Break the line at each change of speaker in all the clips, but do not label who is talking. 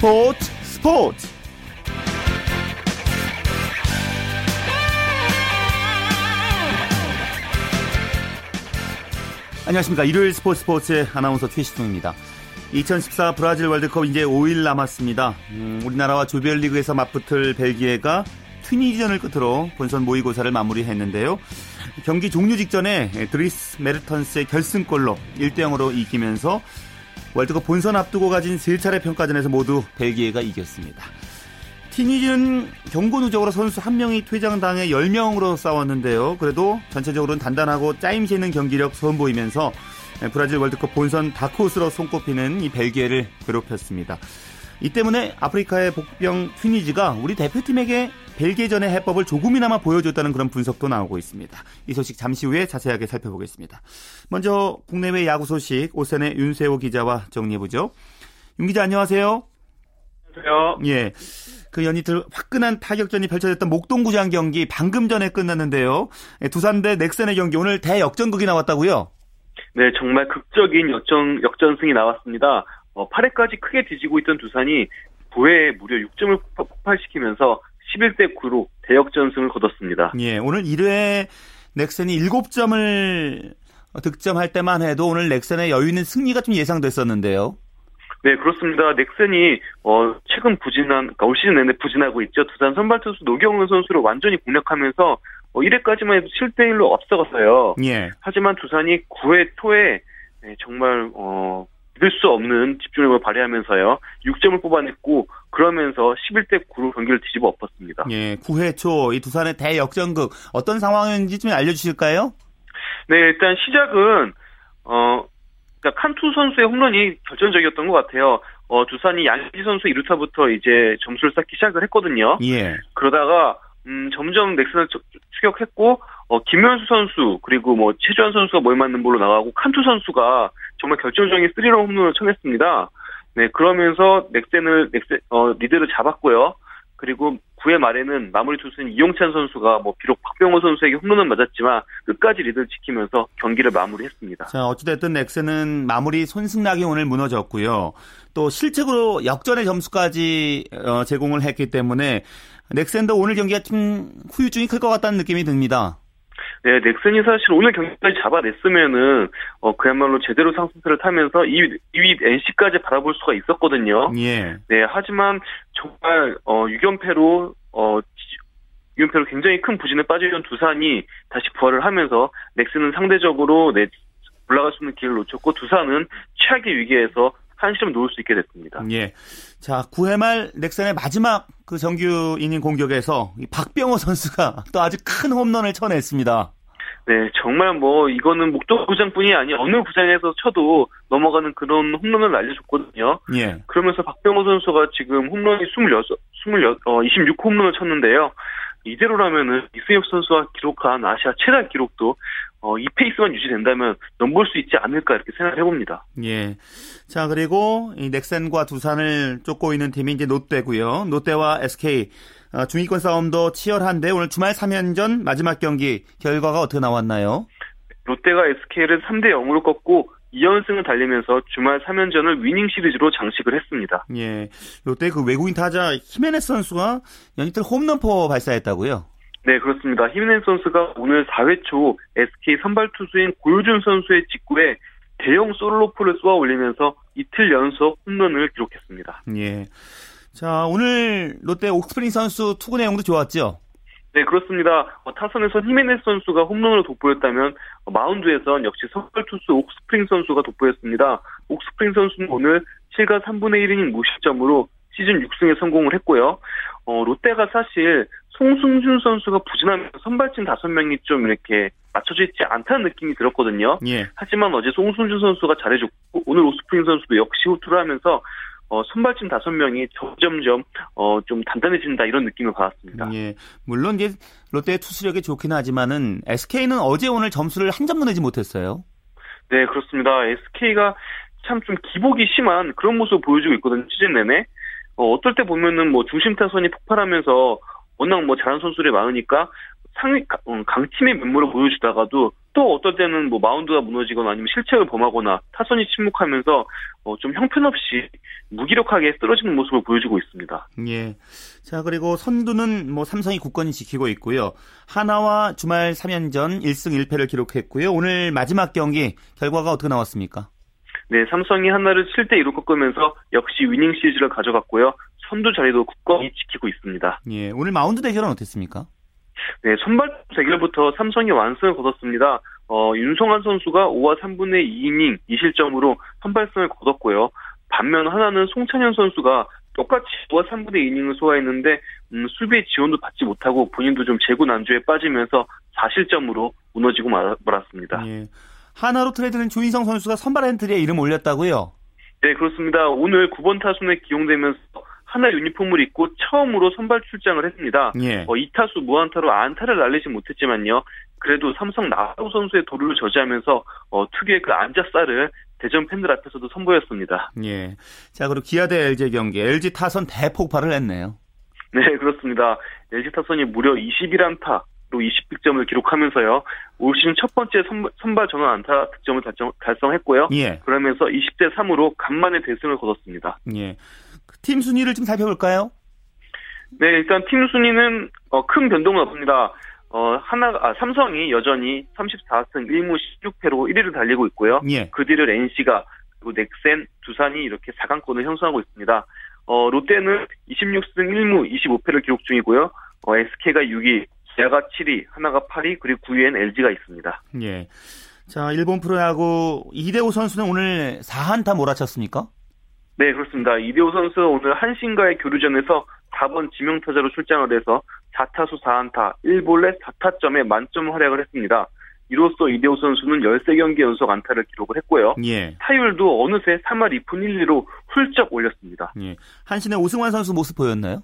스포츠 스포츠. 안녕하십니까. 일요일 스포츠 스포츠의 아나운서 최시중입니다. 2014 브라질 월드컵 이제 5일 남았습니다. 음, 우리나라와 조별리그에서 맞붙을 벨기에가 튀니지전을 끝으로 본선 모의고사를 마무리했는데요. 경기 종료 직전에 드리스 메르턴스의 결승골로 1대0으로 이기면서 월드컵 본선 앞두고 가진 세 차례 평가전에서 모두 벨기에가 이겼습니다. 티니지는 경고 누적으로 선수 한 명이 퇴장당해 10명으로 싸웠는데요. 그래도 전체적으로는 단단하고 짜임새 있는 경기력 선보이면서 브라질 월드컵 본선 다크호스로 손꼽히는 이 벨기에를 괴롭혔습니다. 이 때문에 아프리카의 복병 튀니지가 우리 대표팀에게 벨기에전의 해법을 조금이나마 보여줬다는 그런 분석도 나오고 있습니다. 이 소식 잠시 후에 자세하게 살펴보겠습니다. 먼저 국내외 야구 소식 오선의 윤세호 기자와 정리해보죠. 윤 기자 안녕하세요.
안녕하세요.
예. 그 연이틀 화끈한 타격전이 펼쳐졌던 목동구장 경기 방금 전에 끝났는데요. 예, 두산 대 넥센의 경기 오늘 대역전극이 나왔다고요?
네, 정말 극적인 역전, 역전승이 나왔습니다. 어, 8회까지 크게 뒤지고 있던 두산이 9회에 무려 6점을 폭발시키면서 11대 9로 대역전승을 거뒀습니다.
예, 오늘 1회 넥센이 7점을 득점할 때만 해도 오늘 넥센의 여유 있는 승리가 좀 예상됐었는데요.
네, 그렇습니다. 넥센이 어, 최근 부진한 그러니까 올 시즌 내내 부진하고 있죠. 두산 선발 투수 노경은 선수를 완전히 공략하면서 어, 1회까지만 해도 7대 1로 앞서갔어요.
예.
하지만 두산이 9회 초에 네, 정말 어, 믿을 수 없는 집중력을 발휘하면서요. 6점을 뽑아냈고 그러면서 11대 9로 경기를 뒤집어 엎었습니다.
예, 9회 초 이 두산의 대역전극 어떤 상황인지 좀 알려주실까요?
네, 일단 시작은 어 그러니까 칸투 선수의 홈런이 결정적이었던 것 같아요. 어 두산이 양지 선수 2루타부터 이제 점수를 쌓기 시작을 했거든요.
예.
그러다가 음 점점 넥슨을 추격했고 어 김현수 선수 그리고 뭐 최주환 선수가 모임 맞는 볼로 나가고 칸투 선수가 정말 결정적인 스리런 홈런을 쳐냈습니다. 네, 그러면서 넥센을 넥센 어 리드를 잡았고요. 그리고 9회 말에는 마무리 투수인 이용찬 선수가 뭐 비록 박병호 선수에게 홈런은 맞았지만 끝까지 리드를 지키면서 경기를 마무리했습니다.
자, 어찌됐든 넥슨은 마무리 손승락이 오늘 무너졌고요. 또 실책으로 역전의 점수까지 어, 제공을 했기 때문에 넥센도 오늘 경기가 좀 후유증이 클 것 같다는 느낌이 듭니다.
네, 넥슨이 사실 오늘 경기까지 잡아냈으면은 어 그야말로 제대로 상승세를 타면서 2위, 2위 NC까지 바라볼 수가 있었거든요.
예.
네, 하지만 정말 어 6연패로 어 6연패로 굉장히 큰 부진에 빠지던 두산이 다시 부활을 하면서 넥슨은 상대적으로 네, 올라갈 수 있는 기회를 놓쳤고 두산은 최악의 위기에서 한시점 놓을 수 있게 됐습니다.
예. 자, 9회 말 넥슨의 마지막 그 정규 이닝 공격에서 박병호 선수가 또 아주 큰 홈런을 쳐냈습니다.
네, 정말 뭐 이거는 목동 구장뿐이 아니 어느 구장에서 쳐도 넘어가는 그런 홈런을 날려줬거든요.
예.
그러면서 박병호 선수가 지금 홈런이 26, 26, 어, 26 홈런을 쳤는데요. 이대로라면은 이승엽 선수가 기록한 아시아 최다 기록도 어, 이 페이스만 유지된다면 넘볼 수 있지 않을까 이렇게 생각을 해봅니다.
예. 자, 그리고 이 넥센과 두산을 쫓고 있는 팀이 이제 롯데고요. 롯데와 SK 어, 중위권 싸움도 치열한데 오늘 주말 3연전 마지막 경기 결과가 어떻게 나왔나요?
롯데가 SK를 3대 0으로 꺾고 2연승을 달리면서 주말 3연전을 위닝 시리즈로 장식을 했습니다.
예. 롯데 그 외국인 타자 히메네스 선수가 연이틀 홈런포 발사했다고요?
네, 그렇습니다. 히메네스 선수가 오늘 4회 초 SK 선발 투수인 고효준 선수의 직구에 대형 솔로포를 쏘아 올리면서 이틀 연속 홈런을 기록했습니다.
예. 자, 오늘 롯데 옥스프링 선수 투구 내용도 좋았죠?
네, 그렇습니다. 어, 타선에서 히메네스 선수가 홈런을 돋보였다면 어, 마운드에선 역시 선발 투수 옥스프링 선수가 돋보였습니다. 옥스프링 선수는 오늘 7과 3분의 1이닝 무실점으로 시즌 6승에 성공을 했고요. 어, 롯데가 사실 송승준 선수가 부진하면서 선발진 5명이 좀 이렇게 맞춰져 있지 않다는 느낌이 들었거든요.
예.
하지만 어제 송승준 선수가 잘해줬고 오늘 옥스프링 선수도 역시 호투를 하면서 어, 선발진 다섯 명이 점점점 어, 좀 단단해진다 이런 느낌을 받았습니다.
예. 물론 이제 롯데의 투수력이 좋긴 하지만은 SK는 어제 오늘 점수를 한 점도 내지 못했어요.
네, 그렇습니다. SK가 참 좀 기복이 심한 그런 모습을 보여주고 있거든요. 시즌 내내. 어, 어떨 때 보면은 뭐 중심 타선이 폭발하면서 워낙 뭐 잘하는 선수들이 많으니까 상위 어, 강팀의 면모를 보여주다가도 또 어떨 때는 뭐 마운드가 무너지거나 아니면 실책을 범하거나 타선이 침묵하면서 어, 좀 형편없이 무기력하게 쓰러지는 모습을 보여주고 있습니다.
예. 자, 그리고 선두는 뭐 삼성이 굳건히 지키고 있고요. 하나와 주말 3연전 1승 1패를 기록했고요. 오늘 마지막 경기 결과가 어떻게 나왔습니까?
네, 삼성이 하나를 7대 2로 꺾으면서 역시 위닝 시리즈를 가져갔고요. 선두 자리도 굳건히 지키고 있습니다.
예, 오늘 마운드 대결은 어땠습니까?
네, 선발 대결부터 삼성이 완승을 거뒀습니다. 어, 윤성환 선수가 5와 3분의 2이닝 2실점으로 선발승을 거뒀고요. 반면 한화는 송창현 선수가 똑같이 5와 3분의 2이닝을 소화했는데 음, 수비의 지원도 받지 못하고 본인도 좀 제구 난조에 빠지면서 4실점으로 무너지고 말았습니다. 예.
한화로 트레이드된 조인성 선수가 선발 엔트리에 이름 올렸다고요?
네, 그렇습니다. 오늘 9번 타순에 기용되면서 한화 유니폼을 입고 처음으로 선발 출장을 했습니다. 예. 어, 2타수 무안타로 안타를 날리지 못했지만요. 그래도 삼성 나우 선수의 도루를 저지하면서 어, 특유의 그 안자살을 대전 팬들 앞에서도 선보였습니다.
예. 자, 그리고 기아 대 LG 경기. LG 타선 대폭발을 했네요.
네, 그렇습니다. LG 타선이 무려 21안타, 로 20득점을 기록하면서요. 올 시즌 첫 번째 선발 전원 안타 득점을 달성, 했고요 예. 그러면서 20대 3으로 간만에 대승을 거뒀습니다.
예. 팀 순위를 좀 살펴볼까요?
네, 일단 팀 순위는 어, 큰 변동은 없습니다. 어, 하나, 아, 삼성이 여전히 34승 1무 16패로 1위를 달리고 있고요. 예. 그 뒤를 NC가 그리고 넥센, 두산이 이렇게 4강권을 형성하고 있습니다. 어, 롯데는 26승 1무 25패를 기록 중이고요. 어, SK가 6위, 기아가 7위, 하나가 8위, 그리고 9위엔 LG가 있습니다.
예. 자, 일본 프로야구 이대호 선수는 오늘 4한타 몰아쳤습니까?
네, 그렇습니다. 이대호 선수 오늘 한신과의 교류전에서 4번 지명타자로 출장을 해서 4타수 4안타, 1볼넷 4타점에 만점 활약을 했습니다. 이로써 이대호 선수는 13경기 연속 안타를 기록을 했고요. 예. 타율도 어느새 3할 2푼 1리로 훌쩍 올렸습니다. 예.
한신의 오승환 선수 모습 보였나요?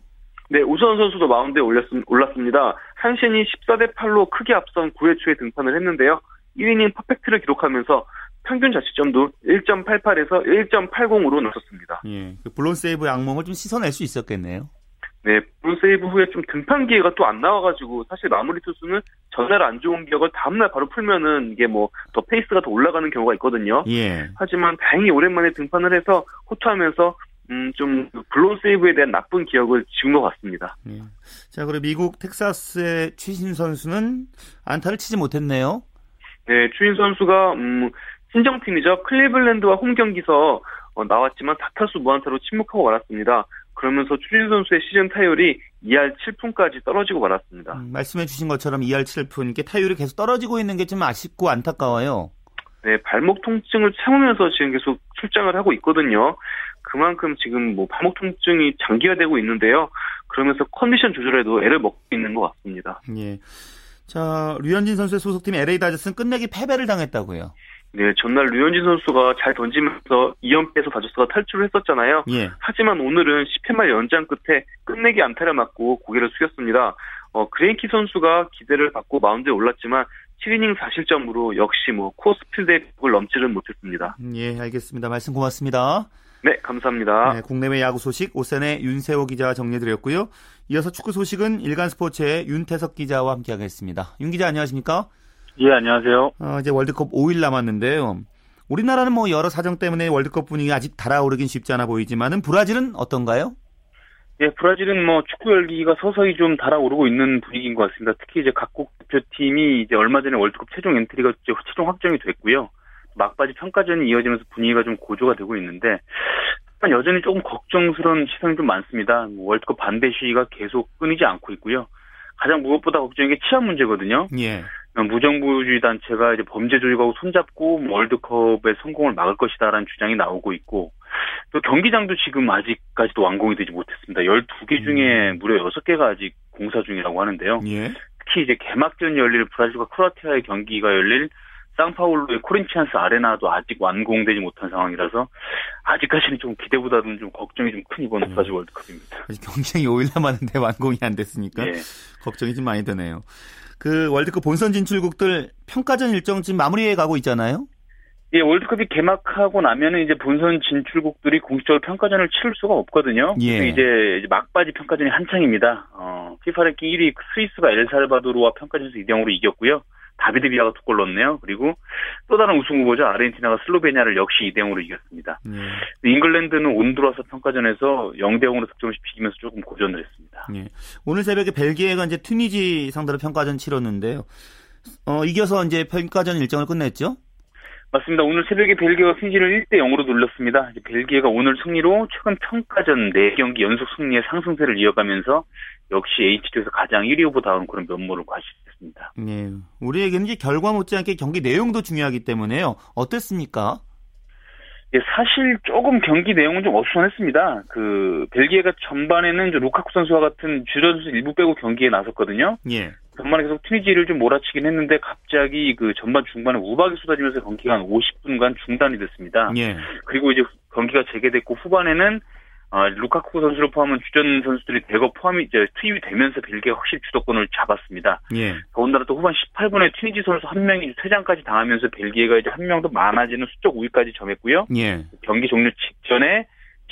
네, 우선 선수도 마운드에 올렸, 올랐습니다. 한신이 14대 8로 크게 앞선 9회 초에 등판을 했는데요. 1이닝 퍼펙트를 기록하면서 평균 자책점도 1.88에서 1.80으로 낮췄습니다.
예, 그 블론 세이브의 악몽을 좀 씻어낼 수 있었겠네요.
네, 블론 세이브 후에 좀 등판 기회가 또 안 나와가지고 사실 마무리 투수는 전날 안 좋은 기억을 다음날 바로 풀면은 이게 뭐 더 페이스가 더 올라가는 경우가 있거든요. 예. 하지만 다행히 오랜만에 등판을 해서 호투하면서 음, 좀 블론 세이브에 대한 나쁜 기억을 지운 것 같습니다. 예.
자, 그리고 미국 텍사스의 추신수 선수는 안타를 치지 못했네요.
네, 추인 선수가 음, 신정팀이죠. 클리블랜드와 홈 경기서 어, 나왔지만 다타수 무안타로 침묵하고 말았습니다. 그러면서 추진 선수의 시즌 타율이 2할 7푼까지 떨어지고 말았습니다.
음, 말씀해 주신 것처럼 2할 7푼, 이게 타율이 계속 떨어지고 있는 게 좀 아쉽고 안타까워요.
네, 발목 통증을 참으면서 지금 계속 출장을 하고 있거든요. 그만큼 지금 뭐 발목 통증이 장기화되고 있는데요. 그러면서 컨디션 조절에도 애를 먹고 있는 것 같습니다.
예. 자, 류현진 선수의 소속팀 LA 다저스는 끝내기 패배를 당했다고요.
네, 전날 류현진 선수가 잘 던지면서 2연패에서 다저스가 탈출을 했었잖아요. 예. 하지만 오늘은 10회 말 연장 끝에 끝내기 안타를 맞고 고개를 숙였습니다. 어, 그레인키 선수가 기대를 받고 마운드에 올랐지만 7이닝 4실점으로 역시 뭐 쿠어스필드의 을 넘지는 못했습니다.
예, 알겠습니다. 말씀 고맙습니다.
네, 감사합니다. 네,
국내외 야구 소식 OSEN의 윤세호 기자와 정리해드렸고요. 이어서 축구 소식은 일간스포츠의 윤태석 기자와 함께하겠습니다. 윤 기자 안녕하십니까?
예, 안녕하세요.
어, 이제 월드컵 5일 남았는데요. 우리나라는 뭐 여러 사정 때문에 월드컵 분위기 아직 달아오르긴 쉽지 않아 보이지만은 브라질은 어떤가요?
예, 브라질은 뭐 축구 열기가 서서히 좀 달아오르고 있는 분위기인 것 같습니다. 특히 이제 각국 대표팀이 이제 얼마 전에 월드컵 최종 엔트리가 이제 최종 확정이 됐고요. 막바지 평가전이 이어지면서 분위기가 좀 고조가 되고 있는데 여전히 조금 걱정스러운 시선이 좀 많습니다. 뭐 월드컵 반대 시위가 계속 끊이지 않고 있고요. 가장 무엇보다 걱정인 게 치안 문제거든요. 예. 무정부주의 단체가 이제 범죄 조직하고 손잡고 뭐 월드컵의 성공을 막을 것이다라는 주장이 나오고 있고 또 경기장도 지금 아직까지도 완공이 되지 못했습니다. 12개 중에 음. 무려 6개가 아직 공사 중이라고 하는데요. 예. 특히 이제 개막전이 열릴 브라질과 크로아티아의 경기가 열릴 상파울로의 코린치안스 아레나도 아직 완공되지 못한 상황이라서 아직까지는 좀 기대보다는 좀 걱정이 좀 큰 이번 네. 브라질 월드컵입니다.
경쟁이 5일 남았는데 완공이 안 됐으니까 네. 걱정이 좀 많이 되네요. 그 월드컵 본선 진출국들 평가전 일정 지금 마무리해 가고 있잖아요.
예, 월드컵이 개막하고 나면은 이제 본선 진출국들이 공식적으로 평가전을 치를 수가 없거든요. 예. 이제 막바지 평가전이 한창입니다. 어, 피파 랭킹 1위 스위스가 엘살바도르와 평가전에서 2대 0으로 이겼고요. 다비드 비아가 두 골 넣었네요. 그리고 또 다른 우승 후보죠. 아르헨티나가 슬로베니아를 역시 2대 0으로 이겼습니다. 예. 잉글랜드는 온두라스 평가전에서 0대 0으로 득점을 비기면서 조금 고전을 했습니다. 예.
오늘 새벽에 벨기에가 이제 튀니지 상대로 평가전 치렀는데요. 어, 이겨서 이제 평가전 일정을 끝냈죠?
맞습니다. 오늘 새벽에 벨기에가 핀지를 1대 0으로 눌렀습니다. 벨기에가 오늘 승리로 최근 평가전 4경기 연속 승리의 상승세를 이어가면서 역시 H조에서 가장 1위 후보다운 그런 면모를 과시했습니다.
네. 우리에게는 이제 결과 못지않게 경기 내용도 중요하기 때문에요. 어땠습니까?
예, 사실 조금 경기 내용은 좀 어수선했습니다. 그 벨기에가 전반에는 루카쿠 선수와 같은 주전 선수 일부 빼고 경기에 나섰거든요. 예. 전반에 계속 튀니지를 좀 몰아치긴 했는데 갑자기 그 전반 중반에 우박이 쏟아지면서 경기가 한 50분간 중단이 됐습니다. 예. 그리고 이제 경기가 재개됐고 후반에는 아, 루카쿠 선수를 포함한 주전 선수들이 대거 포함이 이제 투입이 되면서 벨기에가 확실히 주도권을 잡았습니다. 예. 더군다나 또 후반 18분에 튀니지 선수 한 명이 퇴장까지 당하면서 벨기에가 이제 한 명 더 많아지는 수적 우위까지 점했고요. 예. 경기 종료 직전에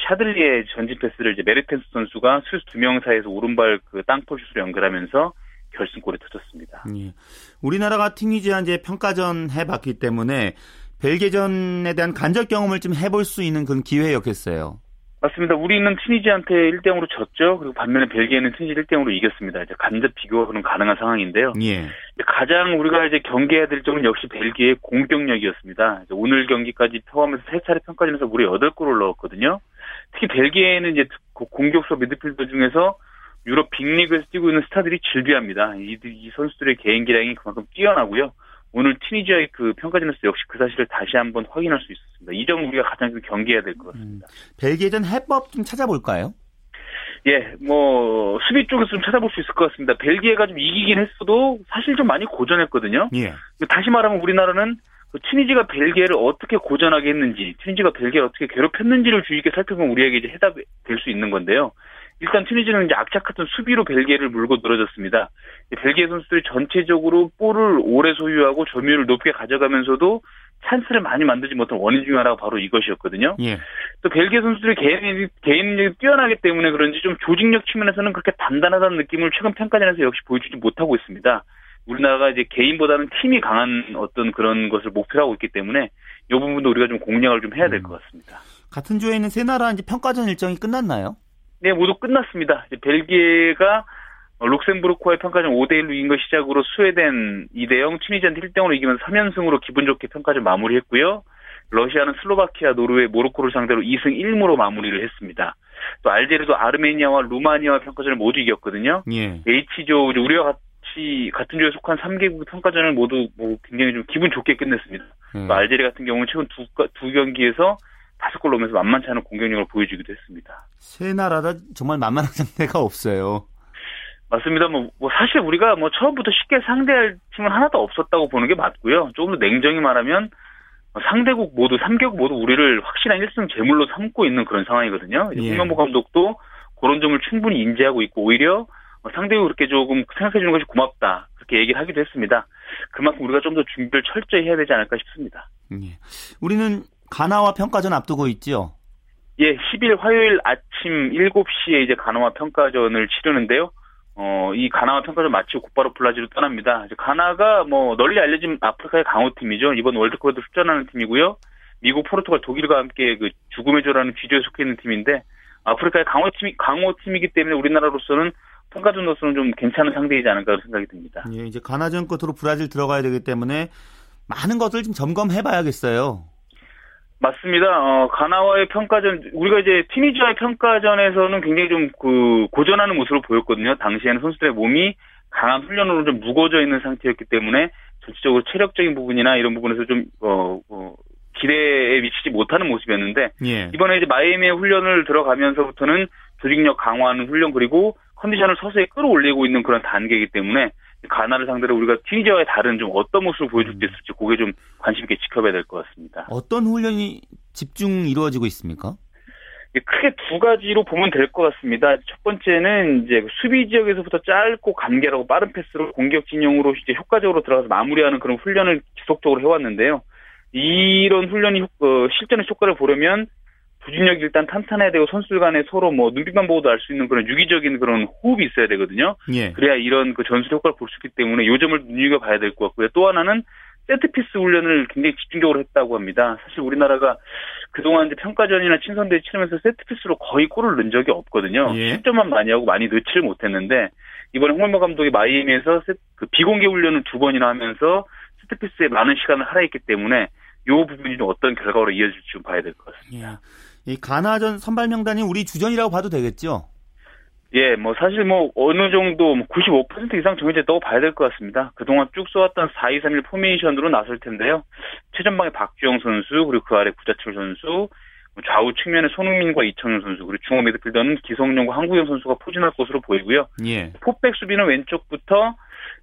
샤들리의 전진 패스를 이제 메르텐스 선수가 수수 두 명 사이에서 오른발 그 땅볼 슛으로 연결하면서 결승골이 터졌습니다. 예.
우리나라가 튀니지와 이제 평가전 해봤기 때문에 벨기에전에 대한 간접 경험을 좀 해볼 수 있는 그런 기회였겠어요.
맞습니다. 우리는 튀니지한테 1대 0으로 졌죠. 그리고 반면에 벨기에는 튀니지 1대 0으로 이겼습니다. 이제 간접 비교가 그런 가능한 상황인데요. 예. 가장 우리가 이제 경계해야 될 점은 역시 벨기에의 공격력이었습니다. 오늘 경기까지 포함해서 세 차례 평가전에서 무려 8골을 넣었거든요. 특히 벨기에는 이제 공격수 미드필더 중에서 유럽 빅리그에서 뛰고 있는 스타들이 질비합니다. 이, 이 선수들의 개인 기량이 그만큼 뛰어나고요. 오늘 튀니지아의 그 평가전에서 역시 그 사실을 다시 한번 확인할 수 있었습니다. 이 점은 우리가 가장 좀 경계해야 될 것 같습니다. 음,
벨기에전 해법 좀 찾아볼까요?
예, 뭐 수비 쪽에서 좀 찾아볼 수 있을 것 같습니다. 벨기에가 좀 이기긴 했어도 사실 좀 많이 고전했거든요. 예. 다시 말하면 우리나라는 그 튀니지가 벨기에를 어떻게 고전하게 했는지, 튀니지가 벨기에를 어떻게 괴롭혔는지를 주의 깊게 살펴보면 우리에게 이제 해답이 될 수 있는 건데요. 일단 튀니지는 이제 악착같은 수비로 벨기에를 물고 늘어졌습니다. 벨기에 선수들이 전체적으로 볼을 오래 소유하고 점유율을 높게 가져가면서도 찬스를 많이 만들지 못한 원인 중 하나가 바로 이것이었거든요. 예. 또 벨기에 선수들의 개인, 개인력이 뛰어나기 때문에 그런지 좀 조직력 측면에서는 그렇게 단단하다는 느낌을 최근 평가전에서 역시 보여주지 못하고 있습니다. 우리나라가 이제 개인보다는 팀이 강한 어떤 그런 것을 목표로 하고 있기 때문에 이 부분도 우리가 좀 공략을 좀 해야 될것 음. 같습니다.
같은 조에 있는 세 나라 이제 평가전 일정이 끝났나요?
네, 모두 끝났습니다. 벨기에가 룩셈부르크와의 평가전 5대1로 이긴 것 시작으로 스웨덴 2대0, 튀니지한 1대0으로 이기면서 3연승으로 기분 좋게 평가전 마무리했고요. 러시아는 슬로바키아, 노르웨이, 모로코를 상대로 2승 1무로 마무리를 했습니다. 또 알제리도 아르메니아와 루마니아와 평가전을 모두 이겼거든요. 예. H조 우리와 같이 같은 조에 속한 3개국 평가전을 모두 뭐 굉장히 좀 기분 좋게 끝냈습니다. 음. 알제리 같은 경우는 최근 두, 두 경기에서 다섯 골 넣으면서 만만치 않은 공격력을 보여주기도 했습니다.
세 나라다 정말 만만한 상대가 없어요.
맞습니다. 뭐, 뭐, 사실 우리가 뭐 처음부터 쉽게 상대할 팀은 하나도 없었다고 보는 게 맞고요. 조금 더 냉정히 말하면 상대국 모두 3개국 모두 우리를 확실한 1승 제물로 삼고 있는 그런 상황이거든요. 예. 홍명보 감독도 그런 점을 충분히 인지하고 있고 오히려 상대국 그렇게 조금 생각해 주는 것이 고맙다. 그렇게 얘기를 하기도 했습니다. 그만큼 우리가 좀 더 준비를 철저히 해야 되지 않을까 싶습니다. 예.
우리는 가나와 평가전 앞두고 있죠.
예, 10일 화요일 아침 7시에 이제 가나와 평가전을 치르는데요. 어, 이 가나와 평가전 마치고 곧바로 블라질로 떠납니다. 가나가 뭐 널리 알려진 아프리카의 강호팀이죠. 이번 월드컵에도 출전하는 팀이고요. 미국, 포르투갈, 독일과 함께 그 죽음의 조라는 귀조에 속해 있는 팀인데 아프리카의 강호팀이 강호팀이기 때문에 우리나라로서는 평가전으로서는 좀 괜찮은 상대이지 않을까 생각이 듭니다.
예, 이제 가나전 끝으로 브라질 들어가야 되기 때문에 많은 것을 좀 점검해 봐야겠어요.
맞습니다. 어, 가나와의 평가전, 우리가 이제 티니지와의 평가전에서는 굉장히 좀 그 고전하는 모습을 보였거든요. 당시에는 선수들의 몸이 강한 훈련으로 좀 무거워져 있는 상태였기 때문에 전체적으로 체력적인 부분이나 이런 부분에서 좀, 어, 어 기대에 미치지 못하는 모습이었는데, 예. 이번에 이제 마이애미의 훈련을 들어가면서부터는 조직력 강화하는 훈련 그리고 컨디션을 서서히 끌어올리고 있는 그런 단계이기 때문에 가나를 상대로 우리가 튀니지와의 다른 좀 어떤 모습을 보여줄 수 있을지 그게 좀 관심 있게 지켜봐야 될 것 같습니다.
어떤 훈련이 집중 이루어지고 있습니까?
크게 두 가지로 보면 될 것 같습니다. 첫 번째는 이제 수비 지역에서부터 짧고 간결하고 빠른 패스로 공격 진영으로 이제 효과적으로 들어가서 마무리하는 그런 훈련을 지속적으로 해왔는데요. 이런 훈련이 어, 실전의 효과를 보려면 부진력이 일단 탄탄해야 되고 선수들 간에 서로 뭐 눈빛만 보고도 알 수 있는 그런 유기적인 그런 호흡이 있어야 되거든요.
예.
그래야 이런 그 전술 효과를 볼 수 있기 때문에 요 점을 눈여겨 봐야 될 것 같고요. 또 하나는 세트피스 훈련을 굉장히 집중적으로 했다고 합니다. 사실 우리나라가 그동안 이제 평가전이나 친선대회 치르면서 세트피스로 거의 골을 넣은 적이 없거든요.
예.
실점만 많이 하고 많이 넣지를 못했는데 이번에 홍명보 감독이 마이애미에서 세- 그 비공개 훈련을 두 번이나 하면서 세트피스에 많은 시간을 할애했기 때문에 요 부분이 좀 어떤 결과로 이어질지 좀 봐야 될 것 같습니다.
예. 이 가나전 선발 명단이 우리 주전이라고 봐도 되겠죠?
예, 뭐 사실 뭐 어느 정도 95% 이상 정해졌다고 봐야 될 것 같습니다. 그동안 쭉 써왔던 4-2-3-1 포메이션으로 나설 텐데요. 최전방에 박주영 선수, 그리고 그 아래 구자철 선수, 뭐 좌우 측면에 손흥민과 이청용 선수, 그리고 중앙 미드필더는 기성용과 한국영 선수가 포진할 것으로 보이고요.
예.
포백 수비는 왼쪽부터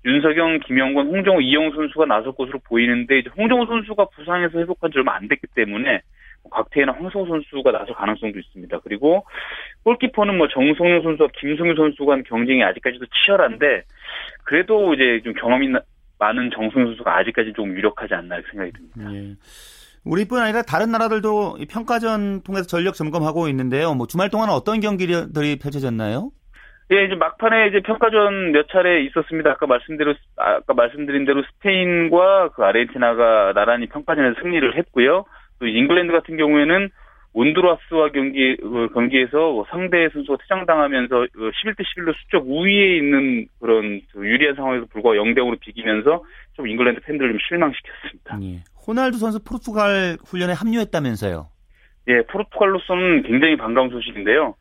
윤석영, 김영권, 홍정호, 이영우 선수가 나설 것으로 보이는데 이제 홍정호 선수가 부상에서 회복한 지 얼마 안 됐기 때문에 뭐 곽태희나 황성호 선수가 나설 가능성도 있습니다. 그리고 골키퍼는 뭐 정성용 선수와 김승규 선수 간 경쟁이 아직까지도 치열한데 그래도 이제 좀 경험이 나- 많은 정성용 선수가 아직까지 좀 유력하지 않나 생각이 듭니다.
예. 우리뿐 아니라 다른 나라들도 이 평가전 통해서 전력 점검하고 있는데요. 뭐 주말 동안 어떤 경기들이 펼쳐졌나요?
예, 이제 막판에 이제 평가전 몇 차례 있었습니다. 아까 말씀대로 아까 말씀드린 대로 스페인과 그 아르헨티나가 나란히 평가전에서 승리를 했고요. 또 잉글랜드 같은 경우에는 온두라스와 경기 그 경기에서 뭐 상대 선수가 퇴장당하면서 11대 11로 수적 우위에 있는 그런 그 유리한 상황에서 불구하고 0대 0으로 비기면서 좀 잉글랜드 팬들을 좀 실망시켰습니다.
예. 호날두 선수 포르투갈 훈련에 합류했다면서요?
예, 포르투갈로서는 굉장히 반가운 소식인데요.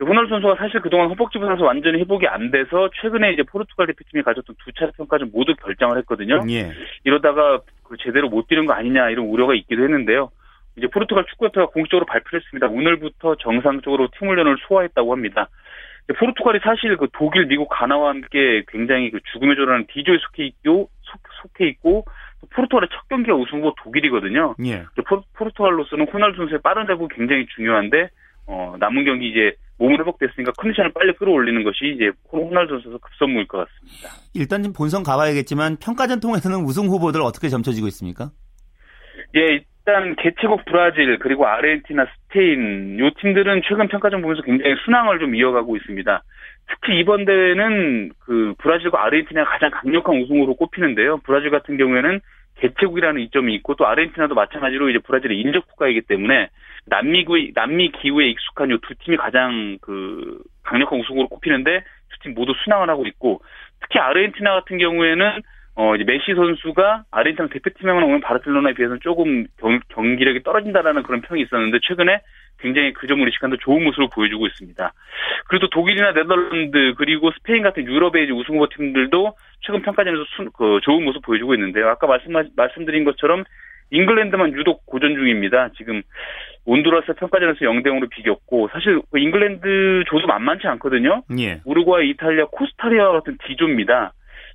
호날두 선수가 사실 그동안 허벅지 부상에서 완전히 회복이 안 돼서 최근에 이제 포르투갈 대표팀이 가졌던 두 차례 평가전 모두 결장을 했거든요.
예.
이러다가 그 제대로 못 뛰는 거 아니냐 이런 우려가 있기도 했는데요. 이제 포르투갈 축구협회가 공식적으로 발표를 했습니다. 오늘부터 정상적으로 팀 훈련을 소화했다고 합니다. 포르투갈이 사실 그 독일, 미국, 가나와 함께 굉장히 그 죽음의 조라는 D조에 속해 있고 속, 속해 있고 또 포르투갈의 첫 경기가 우승 후보 독일이거든요.
예.
포, 포르투갈로서는 호날두 선수의 빠른 회복이 굉장히 중요한데 어, 남은 경기 이제 몸은 회복됐으니까 컨디션을 빨리 끌어올리는 것이 이제 호날두 선수 급선무일 것 같습니다.
일단 본선 가봐야겠지만 평가전 통해서는 우승 후보들 어떻게 점쳐지고 있습니까?
예, 일단 개최국 브라질 그리고 아르헨티나, 스페인 요 팀들은 최근 평가전 보면서 굉장히 순항을 좀 이어가고 있습니다. 특히 이번 대회는 그 브라질과 아르헨티나가 가장 강력한 우승으로 꼽히는데요. 브라질 같은 경우에는 개최국이라는 이점이 있고 또 아르헨티나도 마찬가지로 이제 브라질의 인접 국가이기 때문에 남미 구 남미 기후에 익숙한 요 두 팀이 가장 그 강력한 우승으로 꼽히는데 두 팀 모두 순항을 하고 있고 특히 아르헨티나 같은 경우에는 어, 이제 메시 선수가 아르헨티나 대표팀에만 오는 바르셀로나에 비해서는 조금 경, 경기력이 떨어진다라는 그런 평이 있었는데 최근에 굉장히 그 점을 의식한도 좋은 모습을 보여주고 있습니다. 그리고 또 독일이나 네덜란드 그리고 스페인 같은 유럽의 우승 후보 팀들도 최근 평가전에서 순, 그 좋은 모습 보여주고 있는데요. 아까 말씀 말씀드린 것처럼 잉글랜드만 유독 고전 중입니다. 지금 온두라스 평가전에서 0대 0으로 비겼고 사실 그 잉글랜드 조도 만만치 않거든요.
예.
우루과이, 이탈리아, 코스타리카와 같은 D조입니다.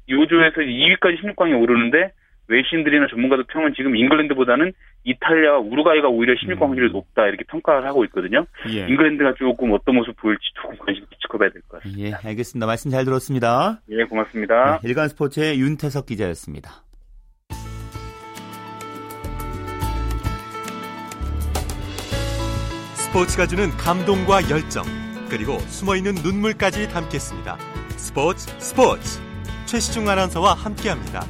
이 조에서 2위까지 16강에 오르는데 외신들이나 전문가들 평은 지금 잉글랜드보다는 이탈리아와 우루과이가 오히려 16강 확률이 높다 이렇게 평가를 하고 있거든요.
예.
잉글랜드가 조금 어떤 모습 보일지 조금 관심 지켜봐야 될 것 같습니다.
예, 알겠습니다. 말씀 잘 들었습니다.
예, 고맙습니다.
네, 일간 스포츠의 윤태석 기자였습니다.
스포츠가 주는 감동과 열정, 그리고 숨어있는 눈물까지 담겠습니다. 스포츠 스포츠 최시중 아나운서와 함께합니다.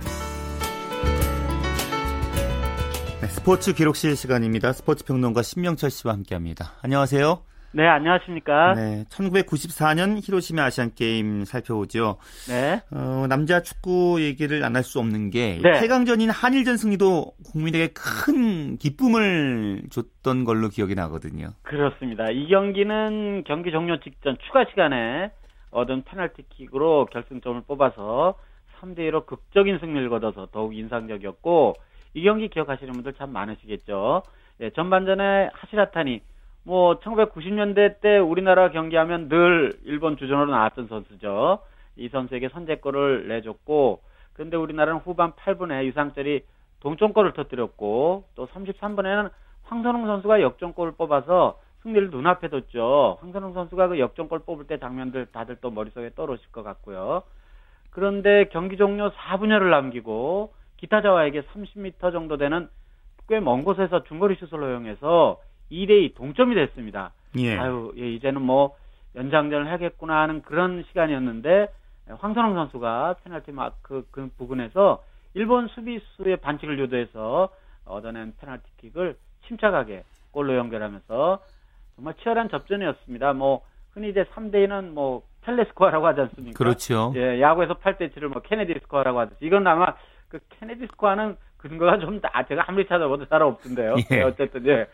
네, 스포츠 기록실 시간입니다. 스포츠 평론가 신명철 씨와 함께합니다. 안녕하세요.
네, 안녕하십니까?
네, 1994년 히로시마 아시안 게임 살펴보죠.
네.
어, 남자 축구 얘기를 안 할 수 없는 게
네.
8강전인 한일전 승리도 국민에게 큰 기쁨을 줬던 걸로 기억이 나거든요.
그렇습니다. 이 경기는 경기 종료 직전 추가 시간에 얻은 페널티킥으로 결승점을 뽑아서 3대 1로 극적인 승리를 거둬서 더욱 인상적이었고 이 경기 기억하시는 분들 참 많으시겠죠. 예, 전반전에 하시라타니 뭐 1990년대 때 우리나라 경기하면 늘 일본 주전으로 나왔던 선수죠. 이 선수에게 선제골을 내줬고 그런데 우리나라는 후반 8분에 유상철이 동점골을 터뜨렸고 또 33분에는 황선홍 선수가 역전골을 뽑아서 승리를 눈앞에 뒀죠. 황선홍 선수가 그 역전골 뽑을 때 장면들 다들 또 머릿속에 떠오르실 것 같고요. 그런데 경기 종료 4분여를 남기고 기타자와에게 30m 정도 되는 꽤 먼 곳에서 중거리 슛을 허용해서 2대2 동점이 됐습니다.
예.
아유, 예, 이제는 뭐 연장전을 해야겠구나 하는 그런 시간이었는데 황선홍 선수가 페널티 마크 그 부근에서 일본 수비수의 반칙을 유도해서 얻어낸 페널티킥을 침착하게 골로 연결하면서 정말 치열한 접전이었습니다. 뭐 흔히 이제 3대 2는 뭐 펠레 스코어라고 하지 않습니까?
그렇죠.
예, 야구에서 8대 7을 뭐 케네디 스코어라고 하듯이 이건 아마 그 케네디 스코어는 근거가 좀 아, 제가 아무리 찾아봐도 잘 없던데요.
예.
예, 어쨌든 예.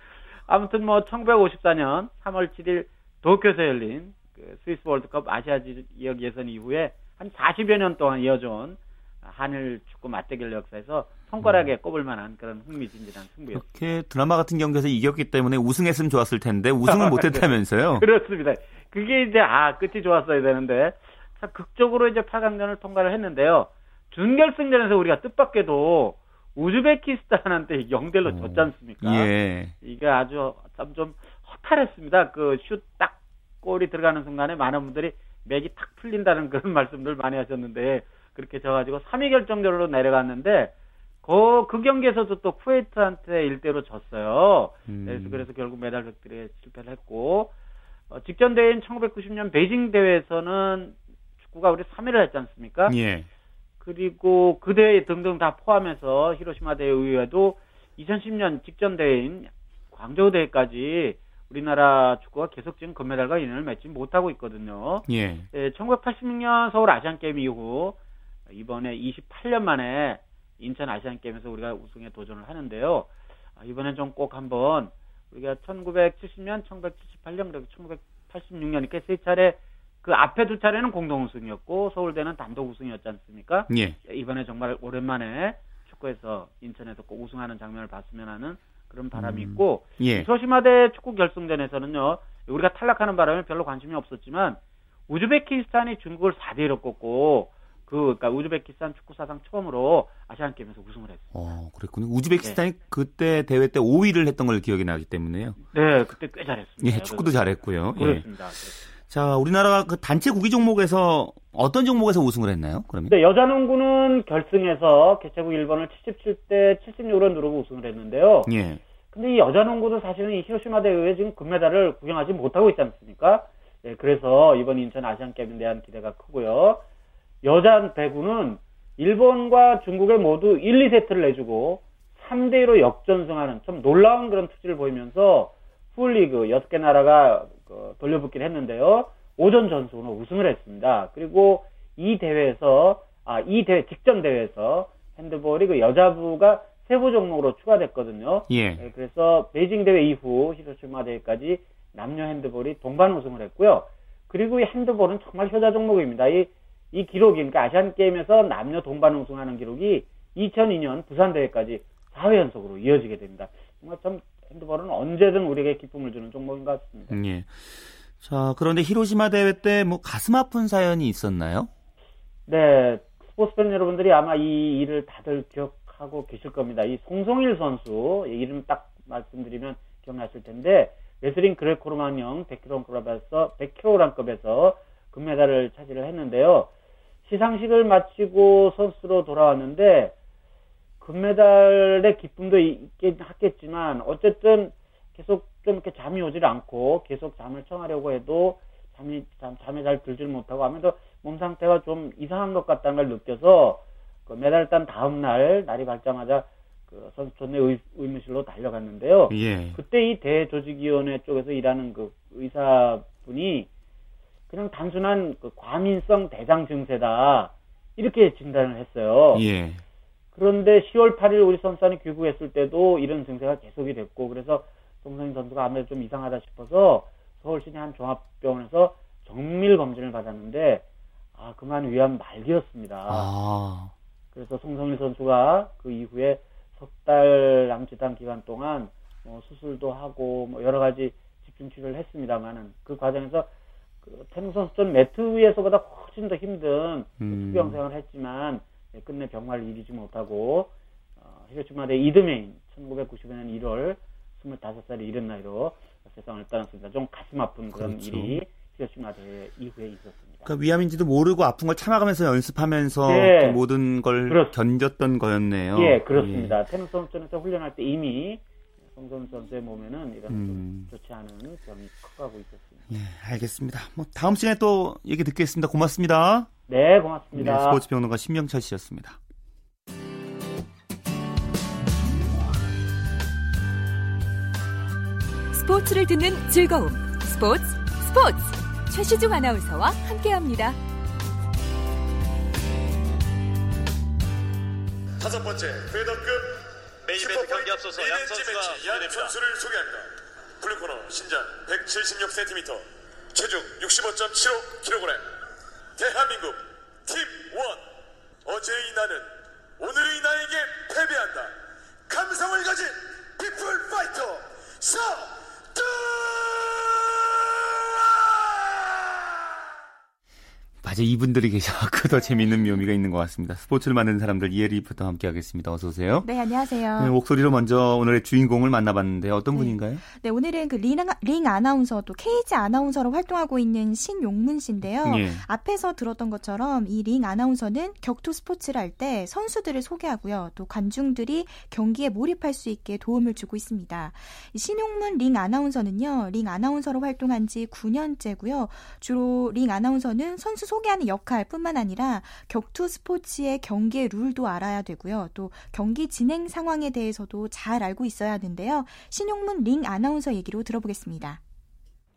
아무튼 뭐 1954년 3월 7일 도쿄에서 열린 그 스위스 월드컵 아시아 지역 예선 이후에 한 40여 년 동안 이어져온 한일 축구 맞대결 역사에서 손가락에 꼽을 만한 그런 흥미진진한 승부였습니다.
이렇게 드라마 같은 경기에서 이겼기 때문에 우승했으면 좋았을 텐데 우승을 못했다면서요?
그렇습니다. 그게 이제 아 끝이 좋았어야 되는데 자 극적으로 이제 8강전을 통과를 했는데요. 준결승전에서 우리가 뜻밖에도 우즈베키스탄한테 0대1로 졌지 않습니까?
예.
이게 아주 참 좀 허탈했습니다. 그 슛 딱 골이 들어가는 순간에 많은 분들이 맥이 탁 풀린다는 그런 말씀들 많이 하셨는데 그렇게 져가지고 3위 결정전으로 내려갔는데 그, 그 경기에서도 또 쿠웨이트한테 1대로 졌어요.
음.
그래서, 그래서 결국 메달 획득에 실패를 했고 어, 직전 대회인 1990년 베이징 대회에서는 축구가 우리 3위를 했지 않습니까?
예.
그리고 그 대회 등등 다 포함해서 히로시마 대회 이후에도 2010년 직전 대회인 광저우 대회까지 우리나라 축구가 계속 지금 금메달과 인연을 맺지 못하고 있거든요.
예.
예, 1986년 서울 아시안 게임 이후 이번에 28년 만에 인천 아시안 게임에서 우리가 우승에 도전을 하는데요. 아, 이번엔 좀 꼭 한번 우리가 1970년, 1978년 그리고 1986년 이렇게 세 차례 그 앞에 두 차례는 공동 우승이었고 서울대는 단독 우승이었지 않습니까?
예.
이번에 정말 오랜만에 축구에서 인천에서 꼭 우승하는 장면을 봤으면 하는 그런 바람이
음.
있고
예.
히로시마대 축구 결승전에서는요 우리가 탈락하는 바람에 별로 관심이 없었지만 우즈베키스탄이 중국을 4대 1로 꺾고 그 그러니까 우즈베키스탄 축구 사상 처음으로 아시안 게임에서 우승을 했어요.
어, 그랬군요. 우즈베키스탄이 그때 대회 때 5위를 했던 걸 기억이 나기 때문에요.
네, 그때 꽤 잘했습니다.
예, 축구도 잘했고요. 예.
그렇습니다.
자, 우리나라가 그 단체 구기 종목에서 어떤 종목에서 우승을 했나요? 그러면?
근데 여자 농구는 결승에서 개최국 일본을 77대 76으로 누르고 우승을 했는데요.
예.
근데 이 여자 농구도 사실은 이 히로시마 대회에 지금 금메달을 구경하지 못하고 있지 않습니까? 예, 그래서 이번 인천 아시안 게임에 대한 기대가 크고요. 여자 배구는 일본과 중국에 모두 1, 2세트를 내주고 3대 1로 역전승하는 좀 놀라운 그런 투지를 보이면서 풀리그 6개 나라가 그 돌려붙기를 했는데요. 오전 전승으로 우승을 했습니다. 그리고 이 대회에서 아, 이 대회 직전 대회에서 핸드볼이 그 여자부가 세부 종목으로 추가됐거든요.
예.
네, 그래서 베이징 대회 이후 히로시마 대회까지 남녀 핸드볼이 동반 우승을 했고요. 그리고 이 핸드볼은 정말 효자 종목입니다. 이, 이 기록이, 그러니까 아시안 게임에서 남녀 동반 우승하는 기록이 2002년 부산 대회까지 4회 연속으로 이어지게 됩니다. 정말 참 핸드볼은 언제든 우리에게 기쁨을 주는 종목인 것 같습니다.
예. 자, 그런데 히로시마 대회 때 뭐 가슴 아픈 사연이 있었나요?
네, 스포츠 팬 여러분들이 아마 이 일을 다들 기억하고 계실 겁니다. 이 송성일 선수, 이 이름 딱 말씀드리면 기억나실 텐데, 레슬링 그레코로망령 100kg급에서, 100kg급에서 금메달을 차지를 했는데요. 시상식을 마치고 선수로 돌아왔는데, 금메달의 기쁨도 있긴 하겠지만, 어쨌든 계속 좀 이렇게 잠이 오질 않고, 계속 잠을 청하려고 해도, 잠이, 잠, 잠에 잘 들질 못하고 하면서 몸 상태가 좀 이상한 것 같다는 걸 느껴서, 그 메달 딴 다음 날, 날이 밝자마자 그 선수촌의 의, 의무실로 달려갔는데요.
예.
그때 이 대조직위원회 쪽에서 일하는 그 의사분이 그냥 단순한 그 과민성 대장 증세다. 이렇게 진단을 했어요.
예.
그런데 10월 8일 우리 선수단이 귀국했을 때도 이런 증세가 계속이 됐고 그래서 송성인 선수가 아무래도 좀 이상하다 싶어서 서울 시내 한 종합병원에서 정밀 검진을 받았는데 아 그만 위암 말기였습니다.
아.
그래서 송성일 선수가 그 이후에 석 달 남짓한 기간 동안 뭐 수술도 하고 뭐 여러 가지 집중 치료를 했습니다만은 그 과정에서 그 태릉 선수촌 매트 위에서보다 훨씬 더 힘든
음.
수병 생활을 했지만 예, 끝내 병마를 이기지 못하고 어, 히로시마 대 이듬해인 1995년 1월 25살이 이른 나이로 세상을 떠났습니다. 좀 가슴 아픈 그런
그렇죠.
일이 히로시마 대회 이후에 있었습니다.
그러니까 위암인지도 모르고 아픈 걸 참아가면서 연습하면서
네.
그 모든 걸
그렇습니다.
견뎠던 거였네요.
예, 그렇습니다. 태릉 선수촌에서 훈련할 때 이미 송선 선수의 몸에는 이런
음.
좀 좋지 않은 점이 커가고 있었습니다.
예, 알겠습니다. 뭐 다음 시간에 또 얘기 듣겠습니다. 고맙습니다.
네, 고맙습니다.
네, 스포츠 평론가 신명철 씨였습니다.
스포츠를 듣는 즐거움. 스포츠, 스포츠. 최시중 아나운서와 함께합니다.
다섯 번째 페더급
메인 이벤트 경기 앞서서 양 선수가
양. 선수를 소개합니다. blue corner 신장 176cm, 체중 65.75kg. 대한민국 팀1 어제의 나는 오늘의 나에게 패배한다. 감성을 가진 people fighter 서두아!
맞아 이분들이 계셔서 더 재밌는 묘미가 있는 것 같습니다. 스포츠를 만드는 사람들 이혜리 리포터 함께하겠습니다. 어서 오세요.
네, 안녕하세요.
네, 목소리로 먼저 오늘의 주인공을 만나봤는데 어떤
네.
분인가요?
네, 오늘은 그 링, 링 아나운서 또 케이지 아나운서로 활동하고 있는 신용문 씨인데요.
예.
앞에서 들었던 것처럼 이 링 아나운서는 격투 스포츠를 할 때 선수들을 소개하고요. 또 관중들이 경기에 몰입할 수 있게 도움을 주고 있습니다. 이 신용문 링 아나운서는요. 링 아나운서로 활동한 지 9년째고요. 주로 링 아나운서는 선수 소개하는 역할뿐만 아니라 격투 스포츠의 경기의 룰도 알아야 되고요. 또 경기 진행 상황에 대해서도 잘 알고 있어야 하는데요. 신용문 링 아나운서 얘기로 들어보겠습니다.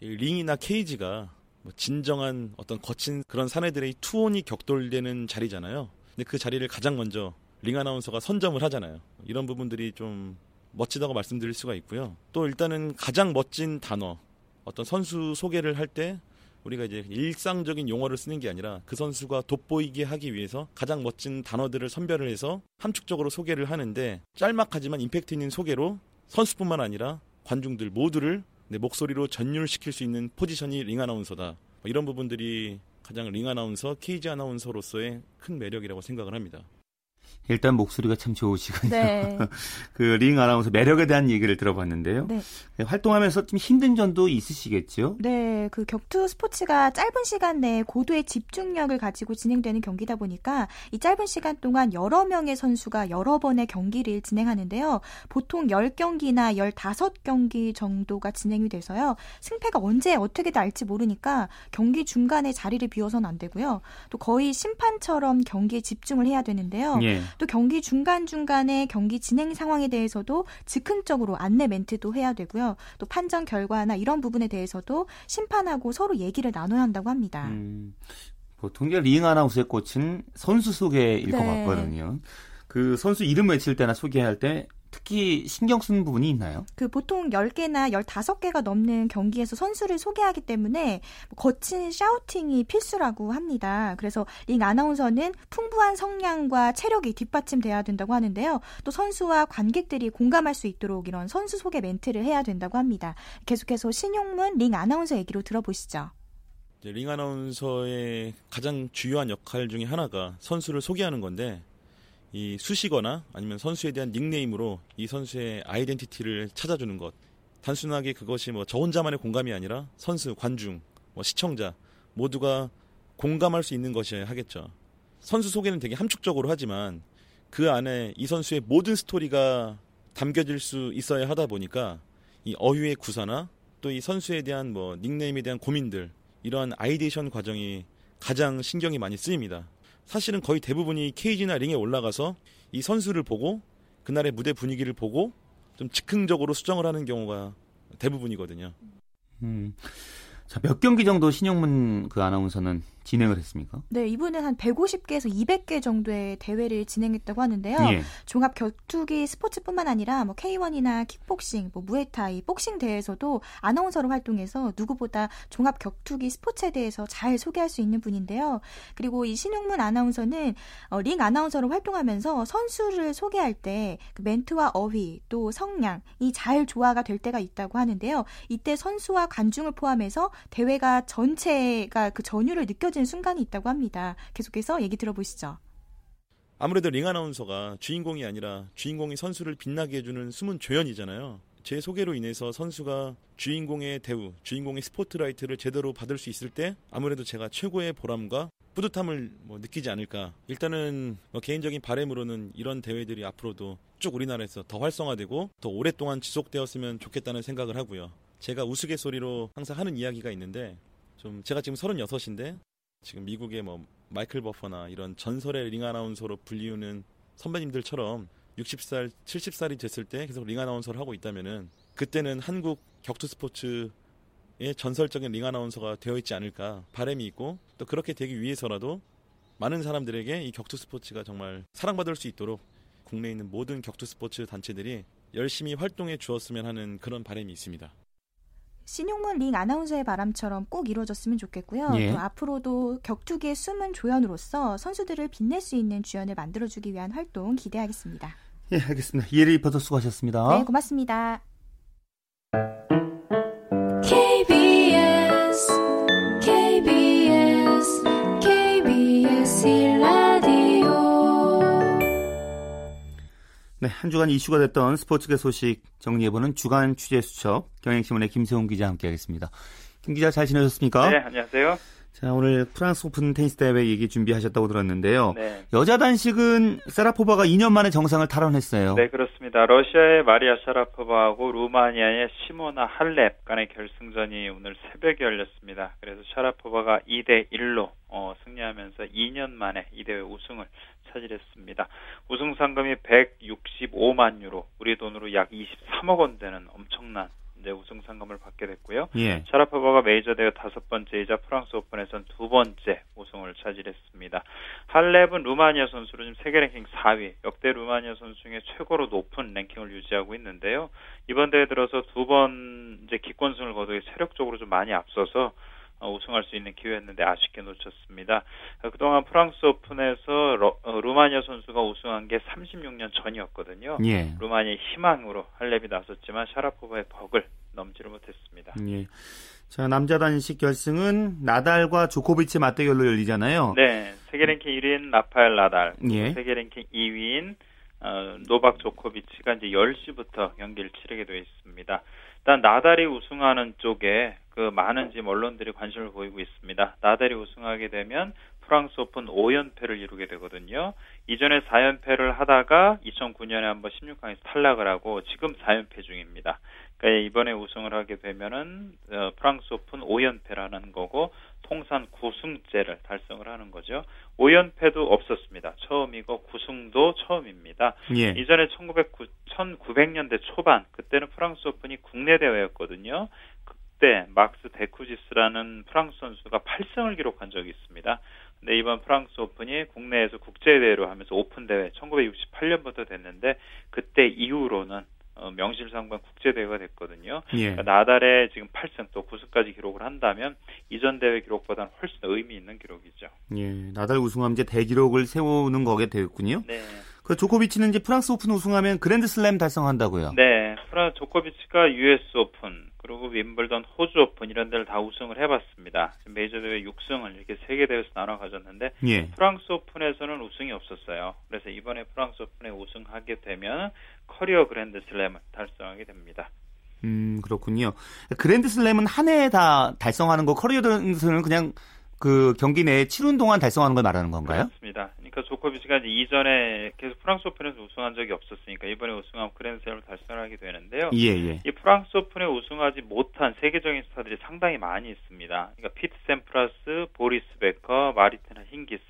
이 링이나 케이지가 뭐 진정한 어떤 거친 그런 사내들의 투혼이 격돌되는 자리잖아요. 근데 그 자리를 가장 먼저 링 아나운서가 선점을 하잖아요. 이런 부분들이 좀 멋지다고 말씀드릴 수가 있고요. 또 일단은 가장 멋진 단어, 어떤 선수 소개를 할 때 우리가 이제 일상적인 용어를 쓰는 게 아니라 그 선수가 돋보이게 하기 위해서 가장 멋진 단어들을 선별을 해서 함축적으로 소개를 하는데 짤막하지만 임팩트 있는 소개로 선수뿐만 아니라 관중들 모두를 내 목소리로 전율시킬 수 있는 포지션이 링 아나운서다. 뭐 이런 부분들이 가장 링 아나운서, 케이지 아나운서로서의 큰 매력이라고 생각을 합니다.
일단 목소리가 참 좋으시군요.
네.
그링 아나운서 매력에 대한 얘기를 들어봤는데요.
네.
활동하면서 좀 힘든 점도 있으시겠죠?
네, 그 격투 스포츠가 짧은 시간 내에 고도의 집중력을 가지고 진행되는 경기다 보니까 이 짧은 시간 동안 여러 명의 선수가 여러 번의 경기를 진행하는데요. 보통 10경기나 15경기 정도가 진행이 돼서요. 승패가 언제 어떻게 날지 모르니까 경기 중간에 자리를 비워서는 안 되고요. 또 거의 심판처럼 경기에 집중을 해야 되는데요.
예.
또 경기 중간 중간에 경기 진행 상황에 대해서도 즉흥적으로 안내 멘트도 해야 되고요. 또 판정 결과나 이런 부분에 대해서도 심판하고 서로 얘기를 나눠야 한다고 합니다.
음, 보통 이제 링 아나운서의 꽃은 선수 소개일 것
네.
같거든요. 그 선수 이름 외칠 때나 소개할 때 특히 신경 쓰는 부분이 있나요?
그 보통 10개나 15개가 넘는 경기에서 선수를 소개하기 때문에 거친 샤우팅이 필수라고 합니다. 그래서 링 아나운서는 풍부한 성량과 체력이 뒷받침돼야 된다고 하는데요. 또 선수와 관객들이 공감할 수 있도록 이런 선수 소개 멘트를 해야 된다고 합니다. 계속해서 신용문 링 아나운서 얘기로 들어보시죠.
링 아나운서의 가장 주요한 역할 중에 하나가 선수를 소개하는 건데 이 수식어나 아니면 선수에 대한 닉네임으로 이 선수의 아이덴티티를 찾아주는 것. 단순하게 그것이 뭐 저 혼자만의 공감이 아니라 선수, 관중, 뭐 시청자 모두가 공감할 수 있는 것이어야 하겠죠. 선수 소개는 되게 함축적으로 하지만 그 안에 이 선수의 모든 스토리가 담겨질 수 있어야 하다 보니까 이 어휘의 구사나 또 이 선수에 대한 뭐 닉네임에 대한 고민들 이러한 ideation 과정이 가장 신경이 많이 쓰입니다. 사실은 거의 대부분이 케이지나 링에 올라가서 이 선수를 보고 그날의 무대 분위기를 보고 좀 즉흥적으로 수정을 하는 경우가 대부분이거든요.
음. 자, 몇 경기 정도 신용문 그 아나운서는 진행을 했습니까?
네, 이분은 한 150개에서 200개 정도의 대회를 진행했다고 하는데요.
예.
종합 격투기 스포츠뿐만 아니라 뭐 K1이나 킥복싱, 뭐 무에타이, 복싱 대회에서도 아나운서로 활동해서 누구보다 종합 격투기 스포츠에 대해서 잘 소개할 수 있는 분인데요. 그리고 이 신용문 아나운서는 어, 링 아나운서로 활동하면서 선수를 소개할 때 그 멘트와 어휘, 또 성량이 잘 조화가 될 때가 있다고 하는데요. 이때 선수와 관중을 포함해서 대회가 전체가 그 전율을 느껴지 는 순간이 있다고 합니다. 계속해서 얘기 들어보시죠.
아무래도 링 아나운서가 주인공이 아니라 주인공이 선수를 빛나게 해주는 숨은 조연이잖아요. 제 소개로 인해서 선수가 주인공의 대우, 주인공의 스포트라이트를 제대로 받을 수 있을 때 아무래도 제가 최고의 보람과 뿌듯함을 뭐 느끼지 않을까. 일단은 뭐 개인적인 바램으로는 이런 대회들이 앞으로도 쭉 우리나라에서 더 활성화되고 더 오랫동안 지속되었으면 좋겠다는 생각을 하고요. 제가 우스갯소리로 항상 하는 이야기가 있는데 좀 제가 지금 36인데 지금 미국의 뭐 마이클 버퍼나 이런 전설의 링 아나운서로 불리우는 선배님들처럼 60살, 70살이 됐을 때 계속 링 아나운서를 하고 있다면은 그때는 한국 격투 스포츠의 전설적인 링 아나운서가 되어 있지 않을까 바람이 있고 또 그렇게 되기 위해서라도 많은 사람들에게 이 격투 스포츠가 정말 사랑받을 수 있도록 국내에 있는 모든 격투 스포츠 단체들이 열심히 활동해 주었으면 하는 그런 바람이 있습니다.
신용문 링 아나운서의 바람처럼 꼭 이루어졌으면 좋겠고요.
예.
또 앞으로도 격투기의 숨은 조연으로서 선수들을 빛낼 수 있는 주연을 만들어주기 위한 활동 기대하겠습니다.
예, 알겠습니다. 이혜리 리포터 수고하셨습니다.
네, 고맙습니다.
네, 한 주간 이슈가 됐던 스포츠계 소식 정리해보는 주간 취재 수첩 경향신문의 김세훈 기자 함께하겠습니다. 김 기자 잘 지내셨습니까?
네, 안녕하세요.
자, 오늘 프랑스 오픈 테니스 대회 얘기 준비하셨다고 들었는데요.
네.
여자 단식은 세라포바가 2년 만에 정상을 탈환했어요.
네, 그렇습니다. 러시아의 마리아 샤라포바하고 루마니아의 시모나 할렙 간의 결승전이 오늘 새벽에 열렸습니다. 그래서 샤라포바가 2대 1로 어, 승리하면서 2년 만에 이 대회 우승을 차지했습니다. 우승 상금이 165만 유로, 우리 돈으로 약 23억 원 되는 엄청난 이제 우승 상금을 받게 됐고요.
예.
샤라포바가 메이저 대회 다섯 번째이자 프랑스 오픈에선 두 번째 우승을 차지했습니다. 할렙은 루마니아 선수로 지금 세계 랭킹 4위, 역대 루마니아 선수 중에 최고로 높은 랭킹을 유지하고 있는데요. 이번 대회 들어서 두 번 이제 기권승을 거두기 세력적으로 좀 많이 앞서서 어, 우승할 수 있는 기회였는데 아쉽게 놓쳤습니다. 어, 그동안 프랑스 오픈에서 러- 어, 루마니아 선수가 우승한 게 36년 전이었거든요.
예.
루마니아의 희망으로 할렙이 나섰지만 샤라포바의 벽을 넘지를 못했습니다.
예. 자, 남자 단식 결승은 나달과 조코비치 맞대결로 열리잖아요.
네, 세계 랭킹 1위인 라파엘 나달,
예.
세계 랭킹 2위인 어, 노박 조코비치가 이제 10시부터 경기를 치르게 되어 있습니다. 일단 나달이 우승하는 쪽에 그 많은 지금 언론들이 관심을 보이고 있습니다. 나달이 우승하게 되면 프랑스 오픈 5연패를 이루게 되거든요. 이전에 4연패를 하다가 2009년에 한번 16강에서 탈락을 하고 지금 4연패 중입니다. 그러니까 이번에 우승을 하게 되면은 어, 프랑스 오픈 5연패라는 거고 통산 9승째를 달성을 하는 거죠. 5연패도 없었습니다. 처음이고 9승도 처음입니다.
예.
이전에 1909, 1900년대 초반 그때는 프랑스 오픈이 국내 대회였거든요. 그때 막스 데쿠지스라는 프랑스 선수가 8승을 기록한 적이 있습니다. 근데 이번 프랑스 오픈이 국내에서 국제 대회로 하면서 오픈 대회 1968년부터 됐는데 그때 이후로는 어, 명실상부한 국제 대회가 됐거든요.
예.
그러니까 나달의 지금 8승 또 9승까지 기록을 한다면 이전 대회 기록보다는 훨씬 더 의미 있는 기록이죠.
예. 나달 우승하면 이제 대기록을 세우는 거게 되겠군요.
네.
그 조코비치는 이제 프랑스 오픈 우승하면 그랜드슬램 달성한다고요.
네, 프라 조코비치가 US 오픈 그리고 윔블던, 호주 오픈 이런 데를 다 우승을 해봤습니다. 메이저 대회 6승을 이렇게 세계 대회에서 나눠 가졌는데
예.
프랑스 오픈에서는 우승이 없었어요. 그래서 이번에 프랑스 오픈에 우승하게 되면 커리어 그랜드슬램을 달성하게 됩니다.
음, 그렇군요. 그랜드슬램은 한 해에 다 달성하는 거, 커리어 등수는 그냥 그 경기 내에 치른 동안 달성하는 걸 말하는 건가요?
그렇습니다. 그러니까 조코비치가 이전에 계속 프랑스 오픈에서 우승한 적이 없었으니까 이번에 우승하면 그랜드슬램을 달성하게 되는데요.
예, 예.
이 프랑스 오픈에 우승하지 못한 세계적인 스타들이 상당히 많이 있습니다. 그러니까 피트 샘프라스, 보리스 베커, 마르티나 힝기스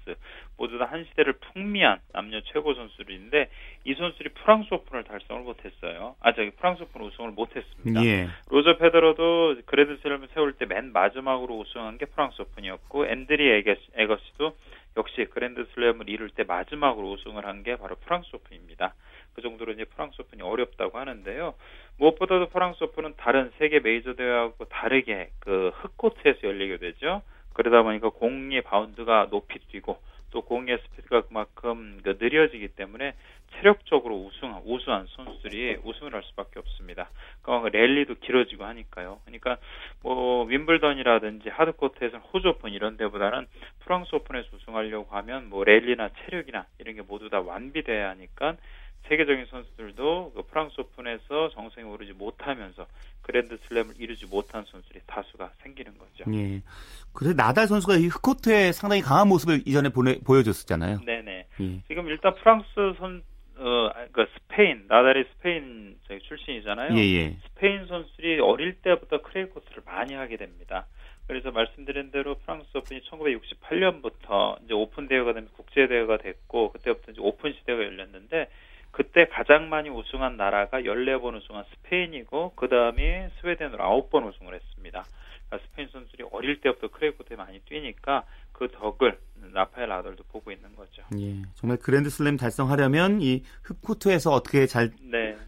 모두 다 한 시대를 풍미한 남녀 최고 선수들인데 이 선수들이 프랑스 오픈을 달성을 못했어요. 아 저기 프랑스 오픈 우승을 못했습니다.
예.
로저 페더러도 그랜드슬램을 세울 때 맨 마지막으로 우승한 게 프랑스 오픈이었고 앤드리 애거시, 애거시도 역시 그랜드 슬램을 이룰 때 마지막으로 우승을 한 게 바로 프랑스 오픈입니다. 그 정도로 이제 프랑스 오픈이 어렵다고 하는데요. 무엇보다도 프랑스 오픈은 다른 세계 메이저 대회하고 다르게 그 흙코트에서 열리게 되죠. 그러다 보니까 공의 바운드가 높이 뛰고 또 공의 스피드가 그만큼 그 느려지기 때문에 체력적으로 우승 우수한 선수들이 우승을 할 수밖에 없습니다. 그러니까 랠리도 길어지고 하니까요. 그러니까 뭐 윔블던이라든지 하드코트에서는 호주 오픈 이런 데보다는 프랑스 오픈에서 우승하려고 하면 뭐 랠리나 체력이나 이런 게 모두 다 완비돼야 하니까 세계적인 선수들도 그 프랑스 오픈에서 정상에 오르지 못하면서 그랜드 슬램을 이루지 못한 선수들이 다수가 생기는 거죠.
예. 그래서 나달 선수가 이 흙코트에 상당히 강한 모습을 이전에 보내, 보여줬었잖아요.
네네.
예.
지금 일단 프랑스 선 어, 그 스페인 나달이 스페인 출신이잖아요.
예, 예.
스페인 선수들이 어릴 때부터 클레이 코트를 많이 하게 됩니다. 그래서 말씀드린 대로 프랑스 오픈이 1968년부터 이제 오픈 대회가 되면 국제 대회가 됐고 그때부터 이제 오픈 시대가 열렸는데 그때 가장 많이 우승한 나라가 14번 우승한 스페인이고 그다음에 스웨덴으로 9번 우승을 했습니다. 그러니까 스페인 선수들이 어릴 때부터 클레이 코트에 많이 뛰니까 그 덕을 라파엘 나달도 보고 있는 거죠.
예, 정말 그랜드슬램 달성하려면 이 흙코트에서 어떻게 잘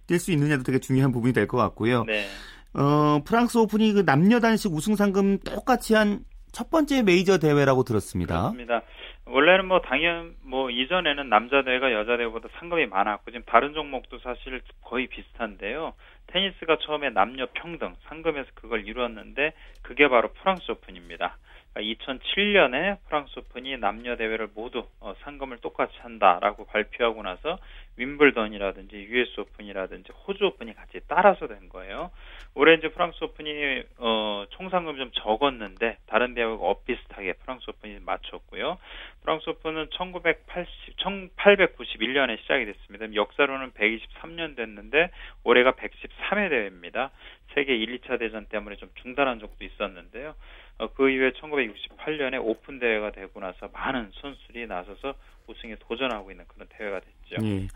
뛸수
네.
있느냐도 되게 중요한 부분이 될 것 같고요.
네.
어, 프랑스 오픈이 그 남녀 단식 우승 상금 똑같이 한 첫 번째 메이저 대회라고 들었습니다.
그렇습니다. 원래는 뭐 당연 뭐 이전에는 남자 대회가 여자 대회보다 상금이 많았고 지금 다른 종목도 사실 거의 비슷한데요. 테니스가 처음에 남녀 평등 상금에서 그걸 이루었는데 그게 바로 프랑스 오픈입니다. 2007년에 프랑스 오픈이 남녀 대회를 모두 어, 상금을 똑같이 한다라고 발표하고 나서 윔블던이라든지 US 오픈이라든지 호주 오픈이 같이 따라서 된 거예요. 올해 이제 프랑스 오픈이 어, 총 상금 좀 적었는데 다른 대회가 엇비슷하게 프랑스 오픈이 맞췄고요. 프랑스 오픈은 1980, 1891년에 시작이 됐습니다. 역사로는 123년 됐는데 올해가 113회 대회입니다. 세계 1, 2차 대전 때문에 좀 중단한 적도 있었는데요. 어, 그 이후에 1968년에 오픈 대회가 되고 나서 많은 선수들이 나서서 우승에 도전하고 있는 그런 대회가 됐죠.
예.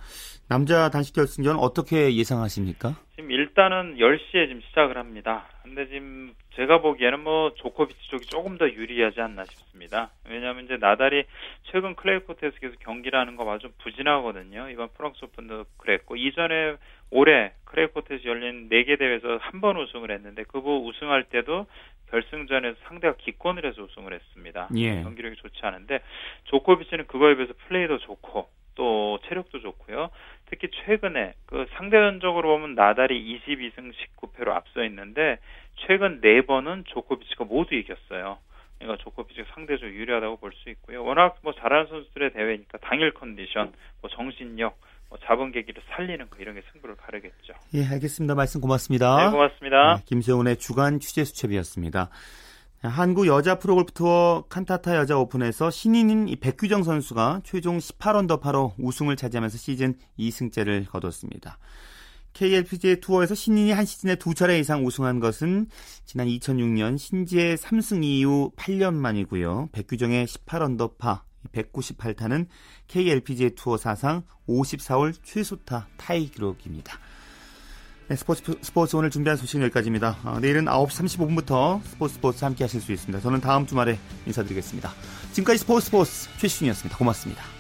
남자 단식 결승전 어떻게 예상하십니까?
지금 일단은 10시에 지금 시작을 합니다. 근데 지금 제가 보기에는 뭐 조코비치 쪽이 조금 더 유리하지 않나 싶습니다. 왜냐하면 이제 나달이 최근 클레이 코트에서 계속 경기를 하는 거 봐도 좀 부진하거든요. 이번 프랑스 오픈도 그랬고 이전에 올해 클레이 코트에서 열린 4개 대회에서 한 번 우승을 했는데 그거 우승할 때도 결승전에서 상대가 기권을 해서 우승을 했습니다.
예.
경기력이 좋지 않은데 조코비치는 그거에 비해서 플레이도 좋고 또 체력도 좋고요. 특히 최근에 그 상대전적으로 보면 나달이 22승 19패로 앞서 있는데 최근 네 번은 조코비치가 모두 이겼어요. 그러니까 조코비치가 상대적으로 유리하다고 볼 수 있고요. 워낙 뭐 잘하는 선수들의 대회니까 당일 컨디션, 뭐 정신력, 뭐 잡은 계기를 살리는 거 이런 게 승부를 가르겠죠.
예, 알겠습니다. 말씀 고맙습니다.
네, 고맙습니다.
네, 김세훈의 주간 취재 수첩이었습니다. 한국 여자 프로골프 투어 칸타타 여자 오픈에서 신인인 이 백규정 선수가 최종 18언더파로 우승을 차지하면서 시즌 2승째를 거뒀습니다. KLPGA 투어에서 신인이 한 시즌에 두 차례 이상 우승한 것은 지난 2006년 신지의 3승 이후 8년 만이고요. 백규정의 18언더파 198타는 KLPGA 투어 사상 54홀 최소타 타이 기록입니다. 네, 스포츠, 스포츠 오늘 준비한 소식은 여기까지입니다. 어, 내일은 9시 35분부터 스포츠 스포츠 함께 하실 수 있습니다. 저는 다음 주말에 인사드리겠습니다. 지금까지 스포츠 스포츠 최시준이었습니다. 고맙습니다.